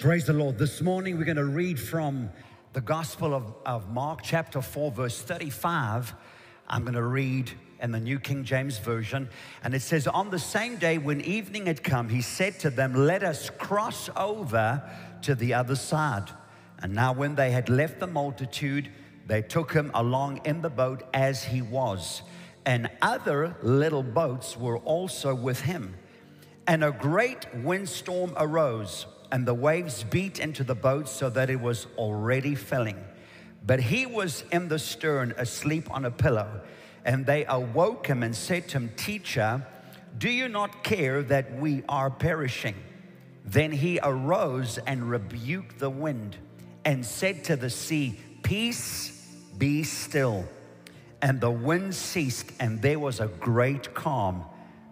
Praise the Lord. This morning we're going to read from the Gospel of, of Mark, chapter 4, verse 35. I'm going to read in the New King James Version. And it says, On the same day when evening had come, he said to them, Let us cross over to the other side. And now, when they had left the multitude, they took him along in the boat as he was. And other little boats were also with him. And a great windstorm arose and the waves beat into the boat so that it was already filling. But he was in the stern, asleep on a pillow. And they awoke him and said to him, Teacher, do you not care that we are perishing? Then he arose and rebuked the wind and said to the sea, Peace, be still. And the wind ceased, and there was a great calm.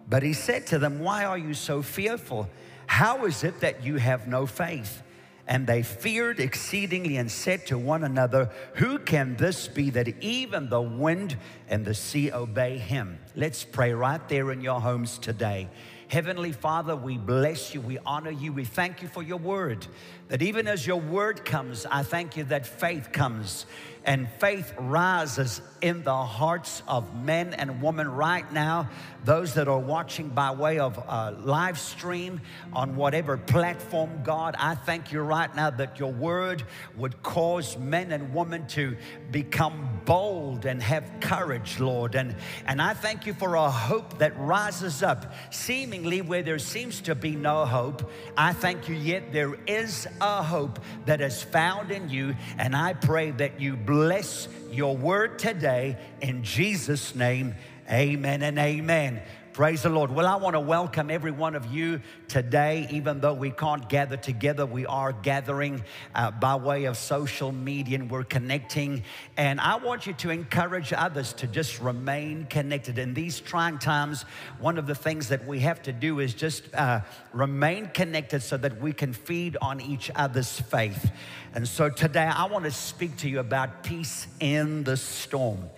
But he said to them, Why are you so fearful? How is it that you have no faith? And they feared exceedingly and said to one another, Who can this be that even the wind and the sea obey him? Let's pray right there in your homes today. Heavenly Father, we bless you, we honor you, we thank you for your word. That even as your word comes, I thank you that faith comes and faith rises in the hearts of men and women right now. Those that are watching by way of live stream on whatever platform, God, I thank you right now that your word would cause men and women to become bold and have courage, Lord. And, and I thank you for a hope that rises up, seemingly where there seems to be no hope. I thank you, yet there is a hope that is found in you. And I pray that you bless your word today in Jesus' name. Amen and amen. Praise the Lord. Well, I want to welcome every one of you today, even though we can't gather together. We are gathering uh, by way of social media and we're connecting. And I want you to encourage others to just remain connected. In these trying times, one of the things that we have to do is just uh, remain connected so that we can feed on each other's faith. And so today, I want to speak to you about peace in the storm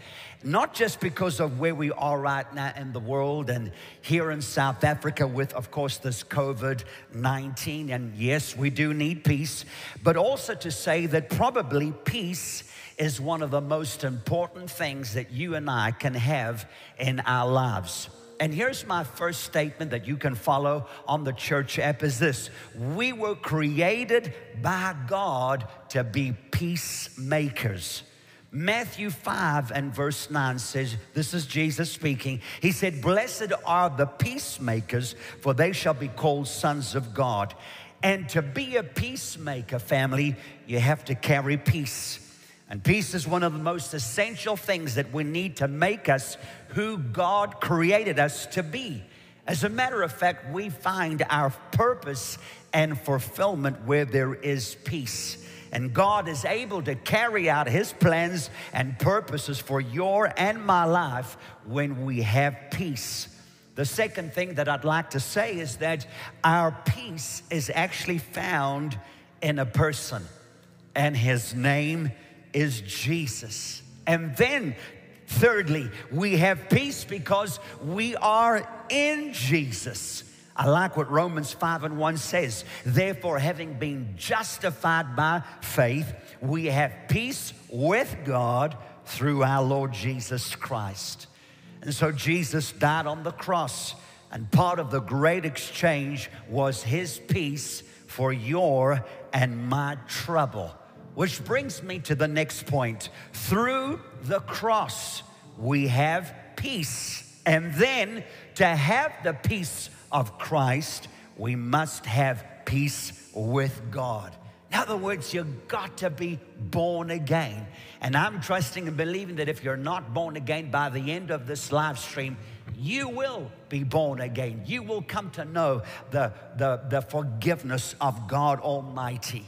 not just because of where we are right now in the world and here in South Africa with, of course, this COVID 19. And yes, we do need peace, but also to say that probably peace is one of the most important things that you and I can have in our lives. And here's my first statement that you can follow on the church app is this. We were created by God to be peacemakers. Matthew 5 and verse 9 says, This is Jesus speaking. He said, Blessed are the peacemakers, for they shall be called sons of God. And to be a peacemaker, family, you have to carry peace. And peace is one of the most essential things that we need to make us who God created us to be. As a matter of fact, we find our purpose and fulfillment where there is peace. And God is able to carry out His plans and purposes for your and my life when we have peace. The second thing that I'd like to say is that our peace is actually found in a person, and His name is Jesus. And then, thirdly, we have peace because we are in Jesus. I like what Romans 5 and 1 says. Therefore, having been justified by faith, we have peace with God through our Lord Jesus Christ. And so Jesus died on the cross, and part of the great exchange was his peace for your and my trouble. Which brings me to the next point. Through the cross, we have peace. And then to have the peace of Christ, we must have peace with God. In other words, you've got to be born again. And I'm trusting and believing that if you're not born again by the end of this live stream, you will be born again. You will come to know the, the, the forgiveness of God Almighty.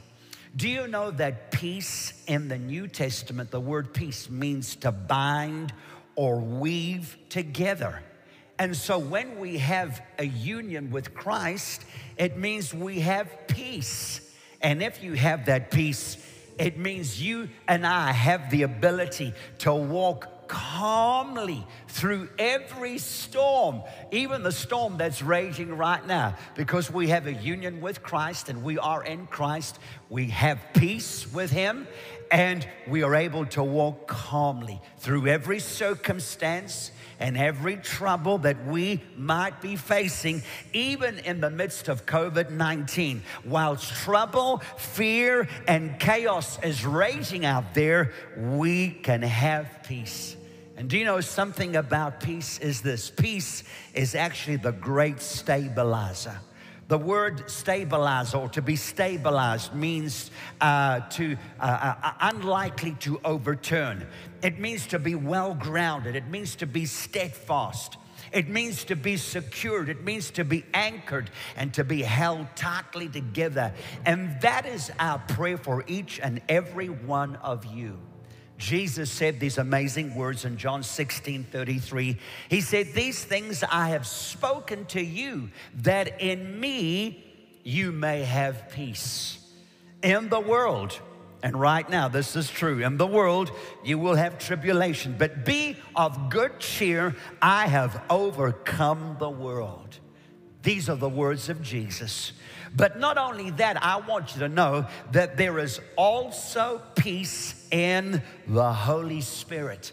Do you know that peace in the New Testament, the word peace means to bind or weave together? And so when we have a union with Christ, it means we have peace. And if you have that peace, it means you and I have the ability to walk calmly through every storm, even the storm that's raging right now, because we have a union with Christ and we are in Christ. We have peace with Him and we are able to walk calmly through every circumstance and every trouble that we might be facing, even in the midst of COVID 19. Whilst trouble, fear, and chaos is raging out there, we can have peace. And do you know something about peace is this? Peace is actually the great stabilizer. The word stabilize or to be stabilized means uh, to uh, uh, uh, unlikely to overturn. It means to be well grounded. It means to be steadfast. It means to be secured. It means to be anchored and to be held tightly together. And that is our prayer for each and every one of you. Jesus said these amazing words in John 16 33. He said, These things I have spoken to you, that in me you may have peace. In the world, and right now, this is true. In the world, you will have tribulation, but be of good cheer. I have overcome the world. These are the words of Jesus. But not only that, I want you to know that there is also peace in the Holy Spirit.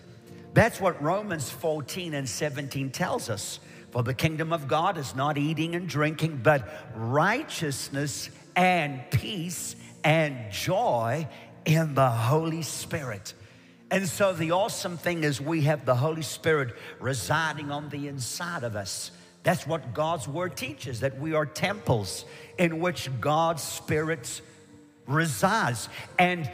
That's what Romans 14 and 17 tells us. For the kingdom of God is not eating and drinking, but righteousness and peace and joy in the Holy Spirit. And so the awesome thing is we have the Holy Spirit residing on the inside of us. That's what God's word teaches that we are temples in which God's spirit resides. And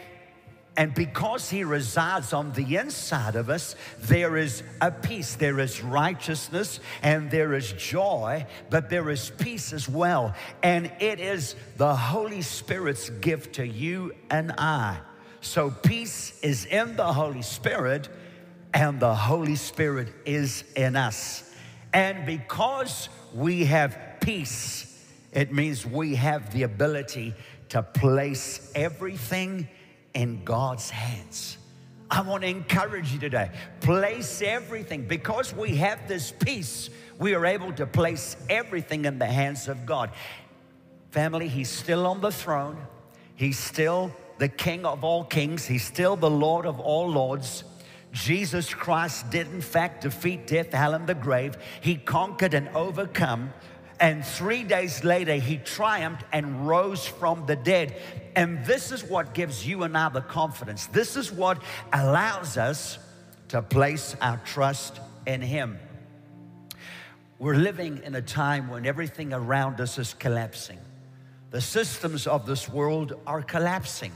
and because he resides on the inside of us, there is a peace, there is righteousness, and there is joy, but there is peace as well. And it is the Holy Spirit's gift to you and I. So peace is in the Holy Spirit, and the Holy Spirit is in us. And because we have peace, it means we have the ability to place everything in God's hands. I want to encourage you today. Place everything. Because we have this peace, we are able to place everything in the hands of God. Family, He's still on the throne. He's still the King of all kings. He's still the Lord of all lords. Jesus Christ did, in fact, defeat death, hell, and the grave. He conquered and overcome. And three days later, he triumphed and rose from the dead. And this is what gives you and I the confidence. This is what allows us to place our trust in him. We're living in a time when everything around us is collapsing. The systems of this world are collapsing.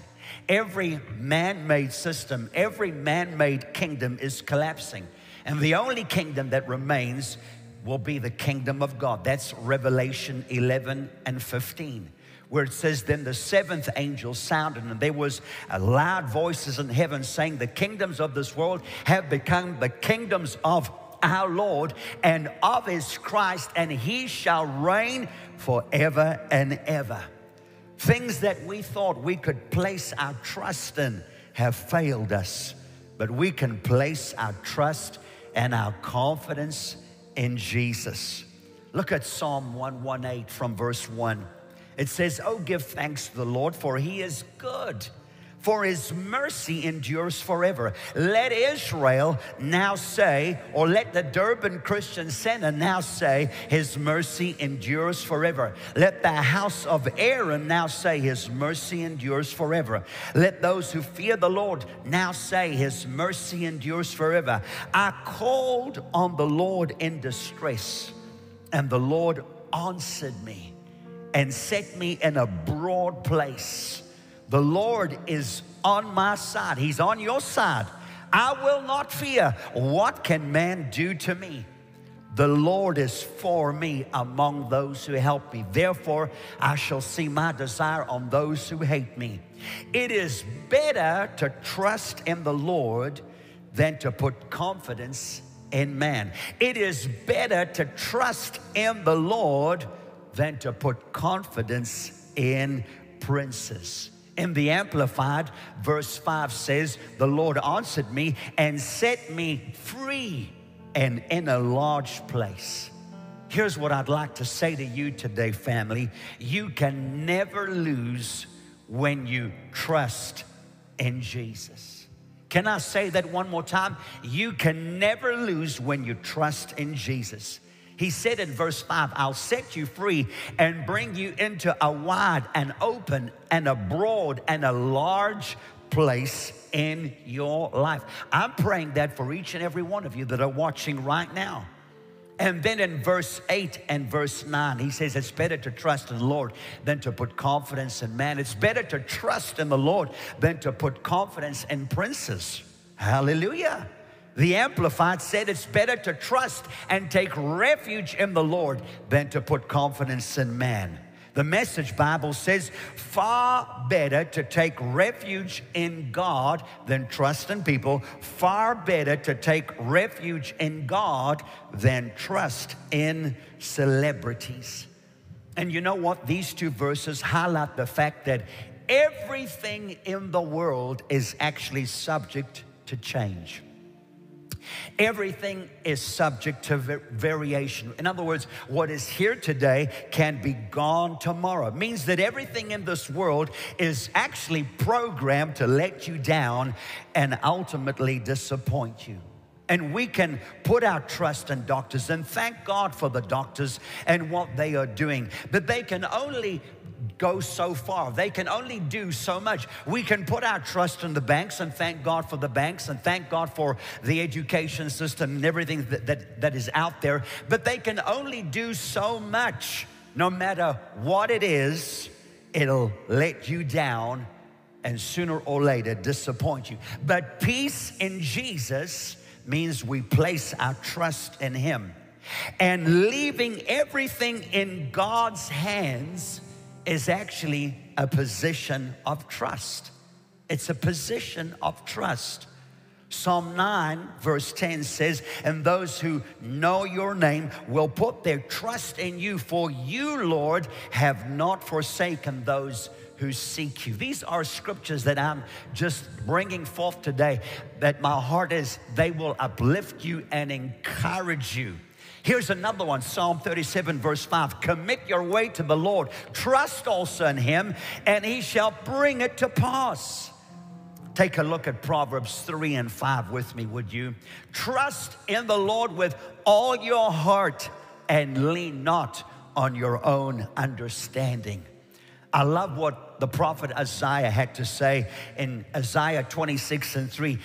Every man made system, every man made kingdom is collapsing. And the only kingdom that remains will be the kingdom of God. That's Revelation 11 and 15 where it says, Then the seventh angel sounded, and there was loud voices in heaven saying, The kingdoms of this world have become the kingdoms of our Lord and of his Christ, and he shall reign forever and ever. Things that we thought we could place our trust in have failed us, but we can place our trust and our confidence in Jesus. Look at Psalm 118 from verse 1. It says, Oh, give thanks to the Lord, for he is good for his mercy endures forever. Let Israel now say, or let the Durban Christian Center now say, his mercy endures forever. Let the house of Aaron now say, his mercy endures forever. Let those who fear the Lord now say, his mercy endures forever. I called on the Lord in distress, and the Lord answered me and set me in a broad place. The Lord is on my side, He's on your side. I will not fear. What can man do to me? The Lord is for me among those who help me. Therefore, I shall see my desire on those who hate me. It is better to trust in the Lord than to put confidence in man. It is better to trust in the Lord than to put confidence in princes. In the Amplified, verse 5 says, The Lord answered me and set me free and in a large place. Here's what I'd like to say to you today, family. You can never lose when you trust in Jesus. Can I say that one more time? You can never lose when you trust in Jesus. He said in verse 5, I'll set you free and bring you into a wide and open and a broad and a large place in your life. I'm praying that for each and every one of you that are watching right now. And then in verse 8 and verse 9, he says, It's better to trust in the Lord than to put confidence in man. It's better to trust in the Lord than to put confidence in princes. Hallelujah. The Amplified said it's better to trust and take refuge in the Lord than to put confidence in man. The Message Bible says, far better to take refuge in God than trust in people. Far better to take refuge in God than trust in celebrities. And you know what? These two verses highlight the fact that everything in the world is actually subject to change. Everything is subject to variation. In other words, what is here today can be gone tomorrow. It means that everything in this world is actually programmed to let you down and ultimately disappoint you. And we can put our trust in doctors and thank God for the doctors and what they are doing. But they can only go so far. They can only do so much. We can put our trust in the banks and thank God for the banks and thank God for the education system and everything that, that, that is out there, but they can only do so much. No matter what it is, it'll let you down and sooner or later disappoint you. But peace in Jesus means we place our trust in Him. And leaving everything in God's hands is actually a position of trust. It's a position of trust. Psalm 9, verse 10 says, And those who know your name will put their trust in you, for you, Lord, have not forsaken those who seek you. These are scriptures that I'm just bringing forth today, that my heart is they will uplift you and encourage you. Here's another one Psalm 37, verse 5. Commit your way to the Lord, trust also in him, and he shall bring it to pass. Take a look at Proverbs 3 and 5 with me, would you? Trust in the Lord with all your heart and lean not on your own understanding. I love what the prophet Isaiah had to say in Isaiah 26 and 3.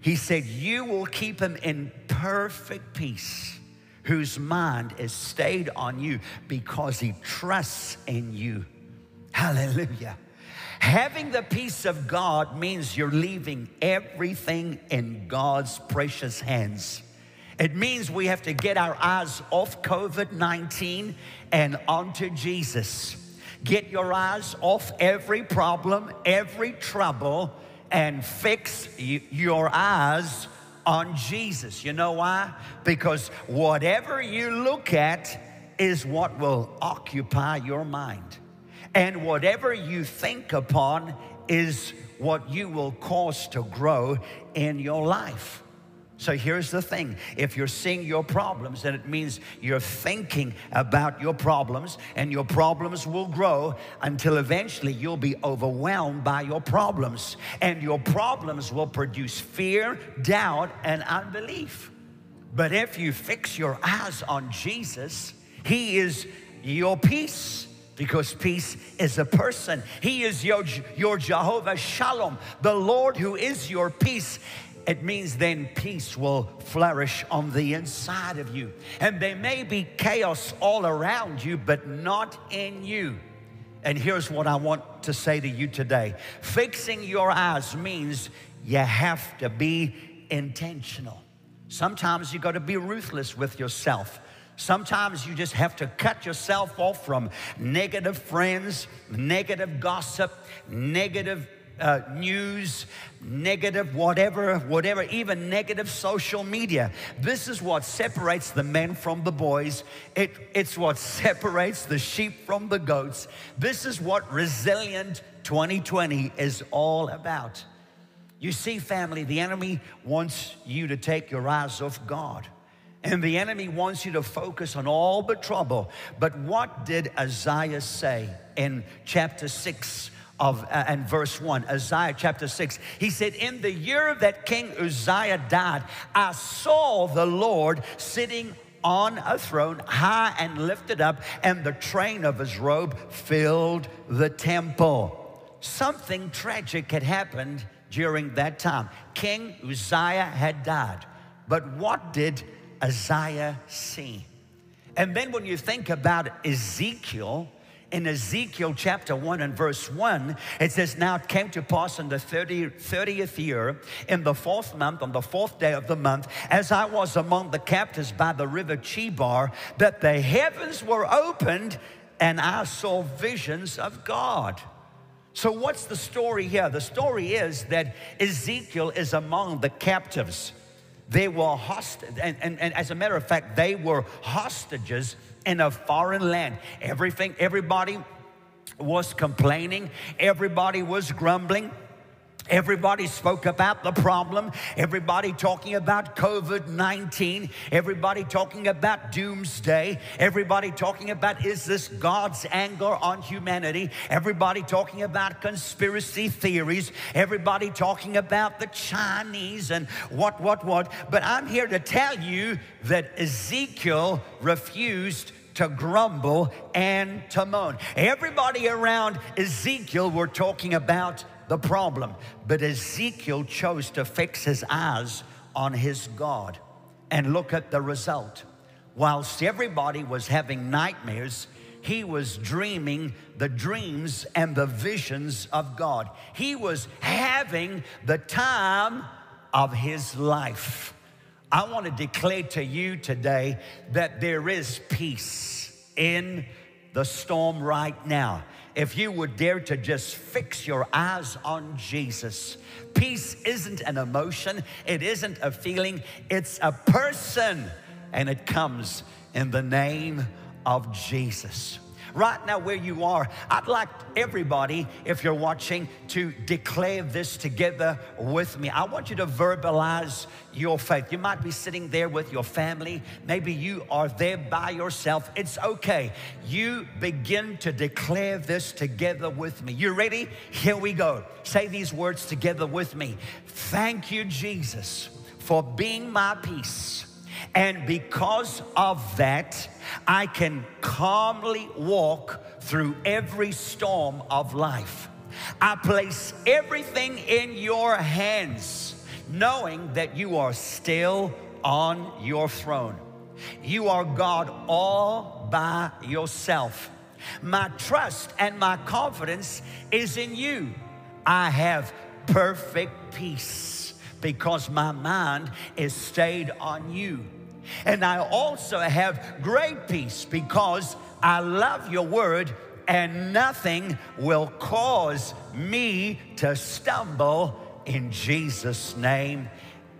He said, You will keep him in perfect peace whose mind is stayed on you because he trusts in you. Hallelujah. Having the peace of God means you're leaving everything in God's precious hands. It means we have to get our eyes off COVID 19 and onto Jesus. Get your eyes off every problem, every trouble, and fix your eyes on Jesus. You know why? Because whatever you look at is what will occupy your mind. And whatever you think upon is what you will cause to grow in your life. So here's the thing if you're seeing your problems, then it means you're thinking about your problems, and your problems will grow until eventually you'll be overwhelmed by your problems. And your problems will produce fear, doubt, and unbelief. But if you fix your eyes on Jesus, He is your peace because peace is a person. He is your, your Jehovah Shalom, the Lord who is your peace it means then peace will flourish on the inside of you. And there may be chaos all around you, but not in you. And here's what I want to say to you today fixing your eyes means you have to be intentional. Sometimes you got to be ruthless with yourself. Sometimes you just have to cut yourself off from negative friends, negative gossip, negative uh, news, negative whatever, whatever, even negative social media. This is what separates the men from the boys. It, it's what separates the sheep from the goats. This is what resilient 2020 is all about. You see, family, the enemy wants you to take your eyes off God. And the enemy wants you to focus on all the trouble. But what did Isaiah say in chapter 6 of uh, and verse 1, Isaiah chapter 6. He said, In the year that King Uzziah died, I saw the Lord sitting on a throne, high and lifted up, and the train of his robe filled the temple. Something tragic had happened during that time. King Uzziah had died. But what did Isaiah see? And then when you think about Ezekiel, in Ezekiel chapter 1 and verse 1, it says, Now it came to pass in the 30, 30th year, in the fourth month, on the fourth day of the month, as I was among the captives by the river Chebar, that the heavens were opened and I saw visions of God. So, what's the story here? The story is that Ezekiel is among the captives. They were hostage, and, and, and as a matter of fact, they were hostages in a foreign land. Everything, everybody was complaining, everybody was grumbling. Everybody spoke about the problem. Everybody talking about COVID 19. Everybody talking about doomsday. Everybody talking about is this God's anger on humanity? Everybody talking about conspiracy theories. Everybody talking about the Chinese and what, what, what. But I'm here to tell you that Ezekiel refused to grumble and to moan. Everybody around Ezekiel were talking about the problem, but Ezekiel chose to fix his eyes on his God and look at the result. Whilst everybody was having nightmares, he was dreaming the dreams and the visions of God. He was having the time of his life. I want to declare to you today that there is peace in the storm right now. If you would dare to just fix your eyes on Jesus, peace isn't an emotion, it isn't a feeling, it's a person, and it comes in the name of Jesus right now where you are, I'd like everybody, if you're watching, to declare this together with me. I want you to verbalize your faith. You might be sitting there with your family. Maybe you are there by yourself. It's okay. You begin to declare this together with me. You ready? Here we go. Say these words together with me. Thank you, Jesus, for being my peace. And because of that, I can calmly walk through every storm of life. I place everything in your hands, knowing that you are still on your throne. You are God all by yourself. My trust and my confidence is in you. I have perfect peace because my mind is stayed on you. And I also have great peace because I love your word and nothing will cause me to stumble in Jesus' name.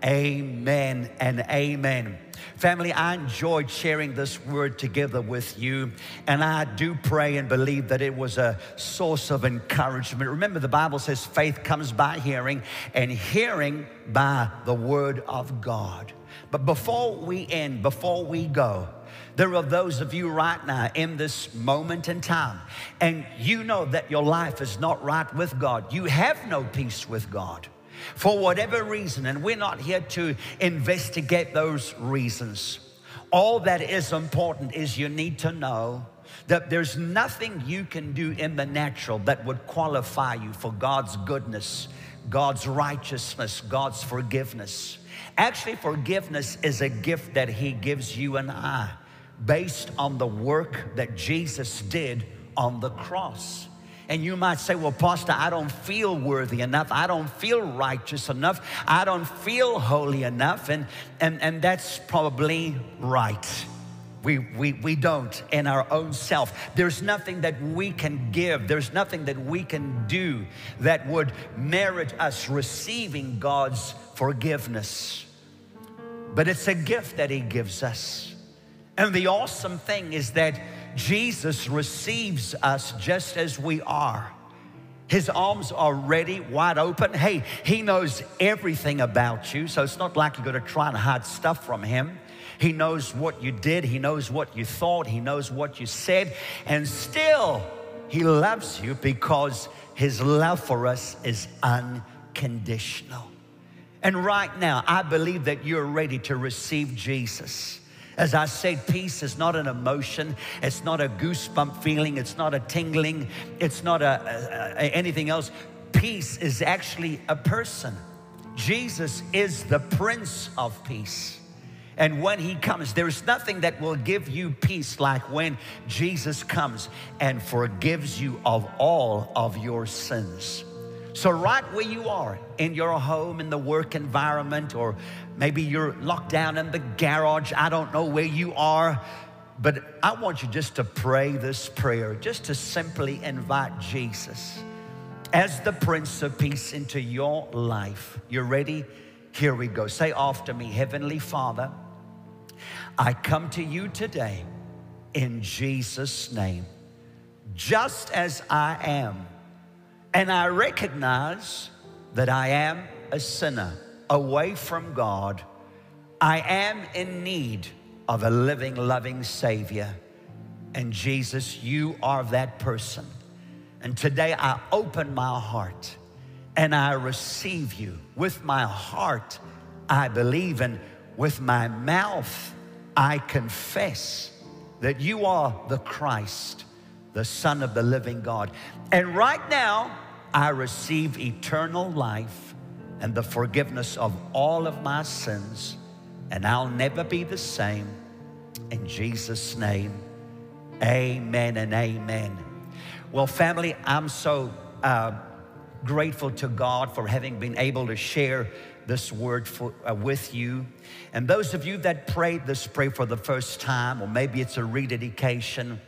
Amen and amen. Family, I enjoyed sharing this word together with you, and I do pray and believe that it was a source of encouragement. Remember, the Bible says faith comes by hearing, and hearing by the word of God. But before we end, before we go, there are those of you right now in this moment in time, and you know that your life is not right with God. You have no peace with God for whatever reason, and we're not here to investigate those reasons. All that is important is you need to know that there's nothing you can do in the natural that would qualify you for God's goodness, God's righteousness, God's forgiveness. Actually, forgiveness is a gift that He gives you and I based on the work that Jesus did on the cross. And you might say, Well, Pastor, I don't feel worthy enough. I don't feel righteous enough. I don't feel holy enough. And, and, and that's probably right. We, we, we don't in our own self. There's nothing that we can give, there's nothing that we can do that would merit us receiving God's forgiveness. But it's a gift that He gives us. And the awesome thing is that Jesus receives us just as we are. His arms are ready, wide open. Hey, He knows everything about you, so it's not like you're going to try and hide stuff from Him. He knows what you did, He knows what you thought, He knows what you said, and still He loves you because His love for us is unconditional. And right now, I believe that you're ready to receive Jesus. As I said, peace is not an emotion. It's not a goosebump feeling. It's not a tingling. It's not a, a, a, anything else. Peace is actually a person. Jesus is the Prince of Peace. And when he comes, there's nothing that will give you peace like when Jesus comes and forgives you of all of your sins. So, right where you are, in your home, in the work environment, or maybe you're locked down in the garage, I don't know where you are, but I want you just to pray this prayer, just to simply invite Jesus as the Prince of Peace into your life. You ready? Here we go. Say after me Heavenly Father, I come to you today in Jesus' name, just as I am. And I recognize that I am a sinner away from God. I am in need of a living, loving Savior. And Jesus, you are that person. And today I open my heart and I receive you. With my heart, I believe, and with my mouth, I confess that you are the Christ, the Son of the living God. And right now, I receive eternal life and the forgiveness of all of my sins, and I'll never be the same. In Jesus' name, amen and amen. Well, family, I'm so uh, grateful to God for having been able to share this word for, uh, with you. And those of you that prayed this prayer for the first time, or maybe it's a rededication,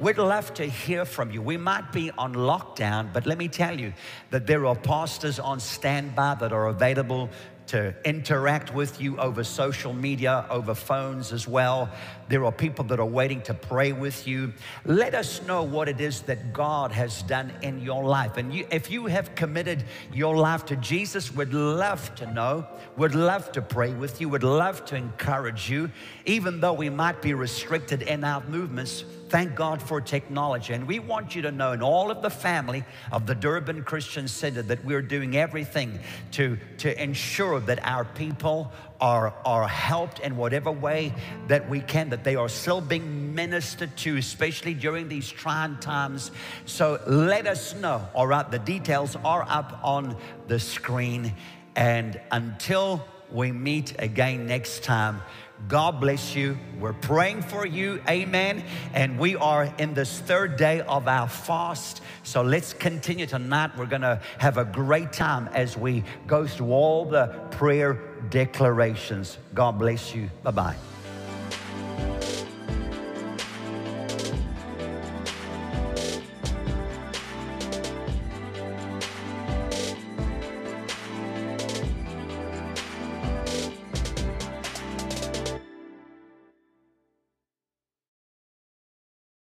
we'd love to hear from you. We might be on lockdown, but let me tell you that there are pastors on standby that are available to interact with you over social media, over phones as well. There are people that are waiting to pray with you. Let us know what it is that God has done in your life. And you, if you have committed your life to Jesus, we'd love to know, would love to pray with you, would love to encourage you, even though we might be restricted in our movements Thank God for technology. And we want you to know, in all of the family of the Durban Christian Center, that we're doing everything to, to ensure that our people are, are helped in whatever way that we can, that they are still being ministered to, especially during these trying times. So let us know. All right, the details are up on the screen. And until we meet again next time, God bless you. We're praying for you. Amen. And we are in this third day of our fast. So let's continue tonight. We're going to have a great time as we go through all the prayer declarations. God bless you. Bye bye.